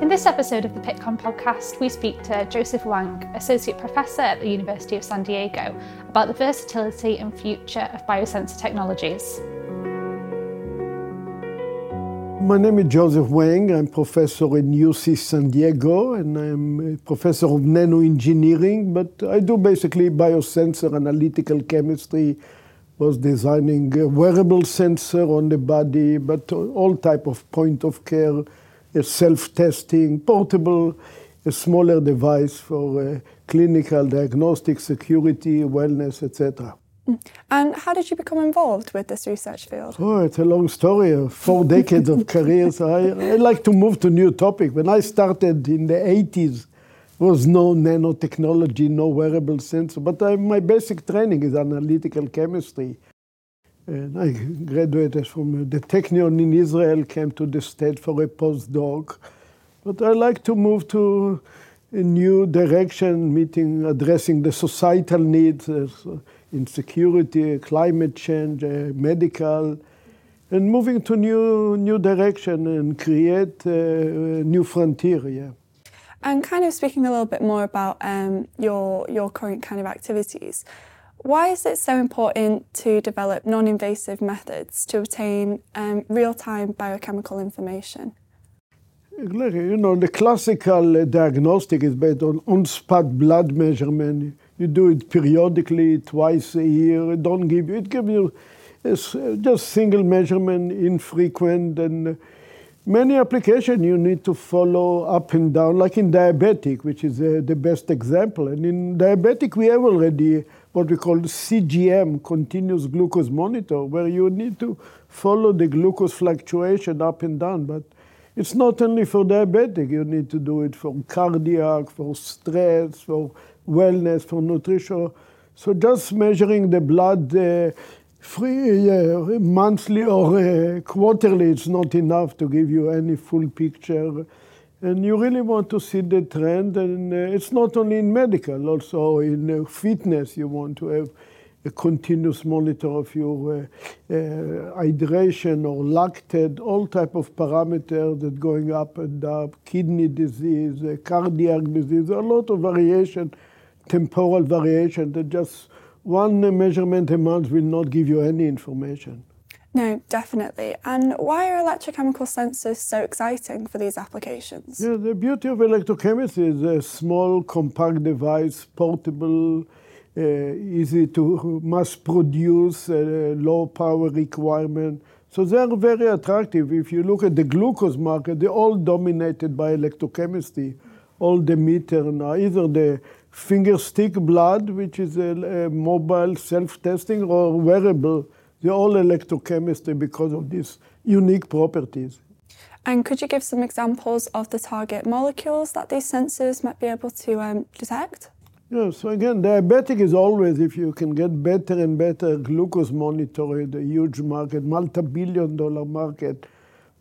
In this episode of the Pittcon podcast, we speak to Joseph Wang, Associate Professor at the University of San Diego, about the versatility and future of biosensor technologies. My name is Joseph Wang. I'm professor in UC San Diego, and I'm a professor of nanoengineering, but I do basically biosensor analytical chemistry, was designing a wearable sensor on the body, but all type of point of care self-testing, portable, a smaller device for uh, clinical diagnostic, security, wellness, etc. And how did you become involved with this research field? Oh, it's a long story, four decades of career. So I, I like to move to new topic. When I started in the 80s, there was no nanotechnology, no wearable sensor. But I, my basic training is analytical chemistry. And I graduated from the Technion in Israel, came to the state for a postdoc. But I like to move to a new direction, meeting, addressing the societal needs uh, in security, climate change, uh, medical, and moving to new new direction and create a new frontier. Yeah. And kind of speaking a little bit more about um, your your current kind of activities. Why is it so important to develop non invasive methods to obtain um, real time biochemical information? You know, the classical uh, diagnostic is based on on spot blood measurement. You do it periodically, twice a year. It don't give you, it gives you uh, just single measurement, infrequent, and uh, many applications you need to follow up and down, like in diabetic, which is the best example. And in diabetic, we have already what we call CGM, continuous glucose monitor, where you need to follow the glucose fluctuation up and down. But it's not only for diabetic, you need to do it for cardiac, for stress, for wellness, for nutrition. So just measuring the blood uh, free uh, monthly or uh, quarterly is not enough to give you any full picture and you really want to see the trend, and uh, it's not only in medical, also in uh, fitness, you want to have a continuous monitor of your uh, uh hydration or lactate, all type of parameters that going up and up, kidney disease, uh, cardiac disease, a lot of variation, temporal variation, that just one measurement a month will not give you any information. No, definitely. And why are electrochemical sensors so exciting for these applications? Yeah, the beauty of electrochemistry is a small, compact device, portable, uh, easy to mass produce, uh, low power requirement. So they are very attractive. If you look at the glucose market, they're all dominated by electrochemistry. All the meter now, either the finger stick blood, which is a, a mobile self-testing, or wearable they're all electrochemistry because of these unique properties. And could you give some examples of the target molecules that these sensors might be able to um, detect? Yeah, so again, diabetic is always, if you can get better and better glucose monitoring, a huge market, multi-billion dollar market.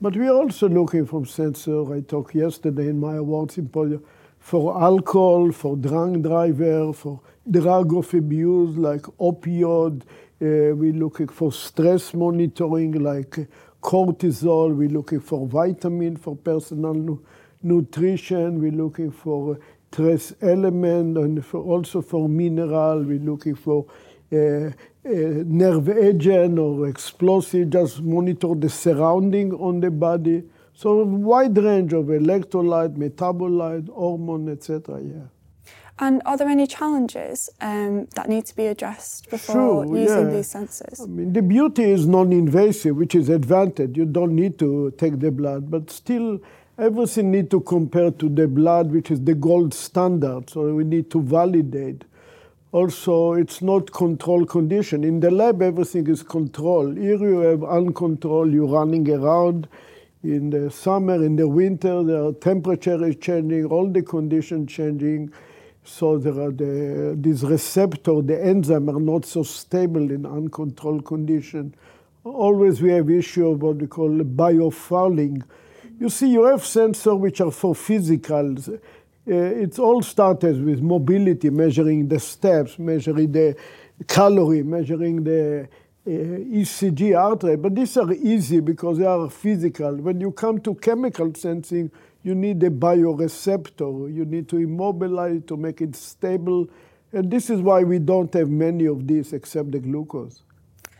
But we're also looking for sensor. I talked yesterday in my award symposium for alcohol, for drunk driver, for drug of abuse like opioid, we're looking for stress monitoring like cortisol. We're looking for vitamin for personal nu nutrition. We're looking for trace element and for also for mineral. We're looking for uh, uh, nerve agent or explosive. Just monitor the surrounding on the body. So wide range of electrolyte, metabolite, hormone, etc. Yeah. And are there any challenges um, that need to be addressed before sure, using yeah. these sensors? I mean, the beauty is non-invasive, which is advantage. You don't need to take the blood, but still everything need to compare to the blood, which is the gold standard. So we need to validate. Also, it's not control condition. In the lab, everything is control. Here you have uncontrolled, you're running around. In the summer, in the winter, the temperature is changing, all the conditions changing. So there are the, these receptor, the enzyme are not so stable in uncontrolled condition. Always we have issue of what we call biofouling. You see, you have sensors which are for physicals. Uh, it all started with mobility, measuring the steps, measuring the calorie, measuring the ECG heart rate, but these are easy because they are physical. When you come to chemical sensing, you need a bioreceptor. You need to immobilize to make it stable. And this is why we don't have many of these except the glucose.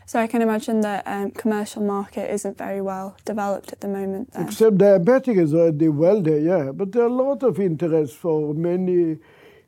So I can imagine the um, commercial market isn't very well developed at the moment. Then. Except diabetic is already well there, yeah. But there are a lot of interest for many,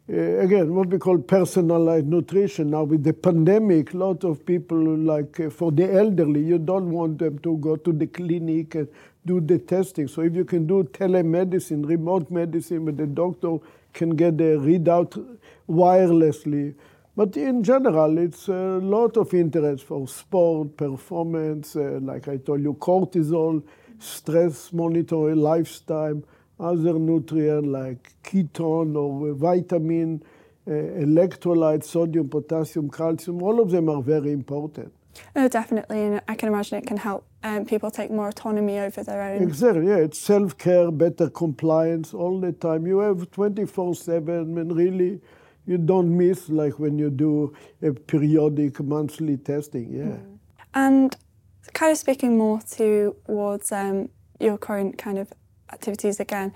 again, what we call personalized nutrition. Now with the pandemic, a lot of people like uh, for the elderly, you don't want them to go to the clinic and do the testing. So if you can do telemedicine, remote medicine, where the doctor can get the readout wirelessly but in general, it's a lot of interest for sport, performance, uh, like I told you, cortisol, stress monitoring, lifestyle, other nutrients like ketone or vitamin, uh, electrolytes, sodium, potassium, calcium, all of them are very important. Oh, definitely, and I can imagine it can help um, people take more autonomy over their own. Exactly, yeah, it's self care, better compliance all the time. You have 24 7 and really you don't miss like when you do a periodic monthly testing. Yeah. Mm. And kind of speaking more towards um, your current kind of activities again.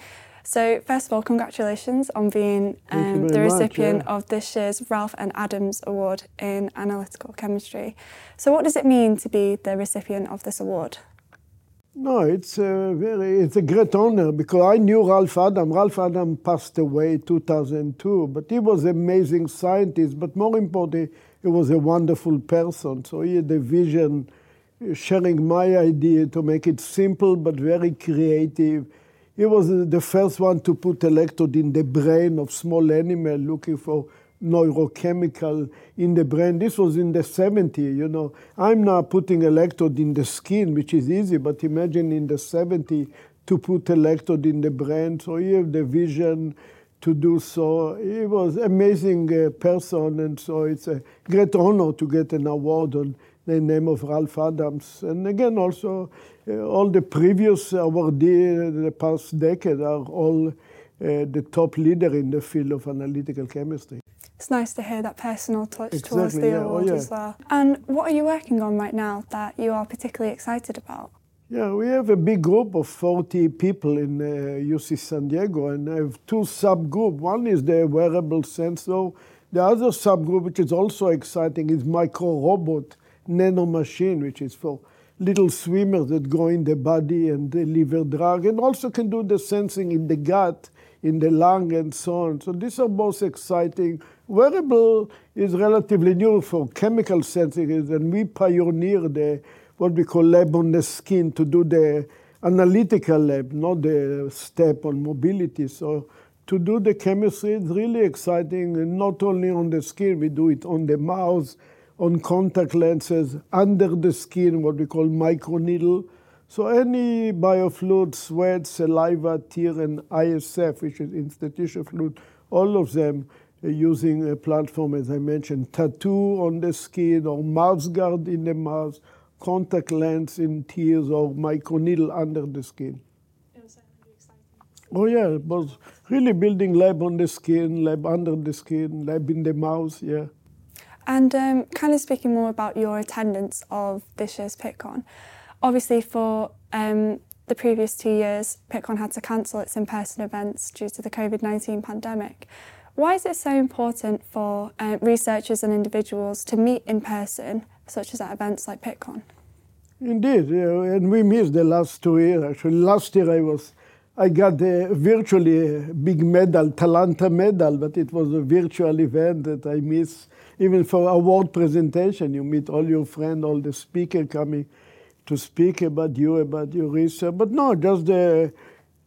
So first of all, congratulations on being um, the recipient much, yeah. of this year's Ralph N. Adams Award in Analytical Chemistry. So what does it mean to be the recipient of this award? No, it's a very it's a great honor because I knew Ralph Adam. Ralph Adam passed away in 2002, but he was an amazing scientist. But more importantly, he was a wonderful person. So he had a vision, sharing my idea to make it simple but very creative. He was the first one to put electrode in the brain of small animal, looking for neurochemical in the brain. This was in the 70s, you know. I'm now putting electrode in the skin, which is easy, but imagine in the 70s to put electrode in the brain. So you have the vision to do so. He was amazing uh, person, and so it's a great honor to get an award on the name of Ralph Adams. And again, also uh, all the previous awardees the past decade are all uh, the top leader in the field of analytical chemistry it's nice to hear that personal touch exactly, towards the yeah. Oh, award oh, yeah. as well. And what are you working on right now that you are particularly excited about? Yeah, we have a big group of 40 people in uh, UC San Diego, and I have two subgroups. One is the wearable sensor. The other subgroup, which is also exciting, is micro robot nano machine, which is for little swimmers that go in the body and deliver drug, and also can do the sensing in the gut, in the lung, and so on. So these are both exciting Wearable is relatively new for chemical sensing, and we pioneered the, what we call lab on the skin to do the analytical lab, not the step on mobility. So to do the chemistry is really exciting, and not only on the skin, we do it on the mouth, on contact lenses, under the skin, what we call microneedle. So any biofluid, sweat, saliva, tear, and ISF, which is interstitial fluid, all of them using a platform, as I mentioned, tattoo on the skin or mouth guard in the mouth, contact lens in tears or microneedle under the skin. Oh yeah, it was really building lab on the skin, lab under the skin, lab in the mouth, yeah. And um, kind of speaking more about your attendance of this year's Pittcon, obviously for um, the previous two years, Pittcon had to cancel its in-person events due to the COVID-19 pandemic. Why is it so important for uh, researchers and individuals to meet in person, such as at events like Pittcon? Indeed, and we missed the last two years. Actually, last year I was, I got a virtually a big medal, Talanta medal, but it was a virtual event that I missed. Even for award presentation, you meet all your friends, all the speaker coming to speak about you, about your research. But no, just the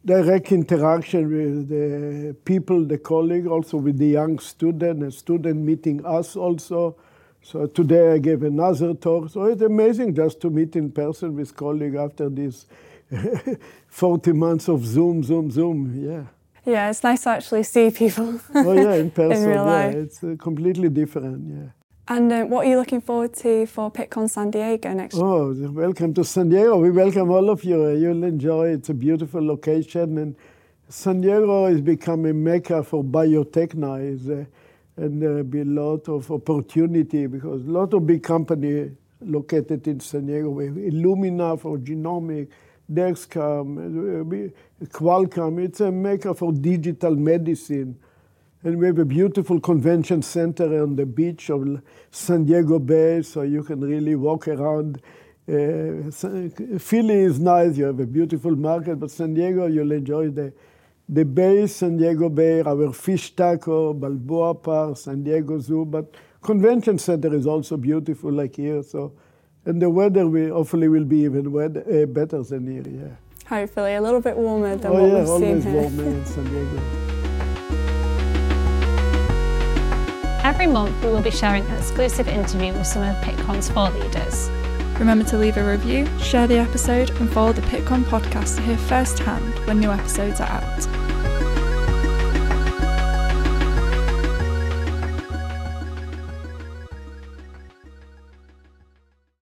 direct interaction with the people, the colleague, also with the young student, a student meeting us also. So today I gave another talk. So it's amazing just to meet in person with colleague after these 40 months of Zoom, Zoom, Zoom. Yeah. Yeah, it's nice to actually see people. oh yeah, in person. in real life. Yeah, it's uh, completely different. Yeah. And uh, what are you looking forward to for Pittcon San Diego next year? Oh, welcome to San Diego. We welcome all of you. You'll enjoy. It's a beautiful location. And San Diego is becoming mecca for biotech now. Uh, and there'll be a lot of opportunity because a lot of big companies located in San Diego. We have Illumina for genomic, Dexcom, Qualcomm. It's a maker for digital medicine. And we have a beautiful convention center on the beach of San Diego Bay, so you can really walk around. Uh, Philly is nice, you have a beautiful market, but San Diego, you'll enjoy the, the Bay, San Diego Bay, our fish taco, Balboa Park, San Diego Zoo, but convention center is also beautiful like here, so, and the weather will, hopefully will be even weather, uh, better than here, yeah. Hopefully, a little bit warmer than oh, what yeah, we've seen always here. warmer in San Diego. Every month, we will be sharing an exclusive interview with some of Pittcon's thought leaders. Remember to leave a review, share the episode, and follow the Pitcon podcast to hear firsthand when new episodes are out.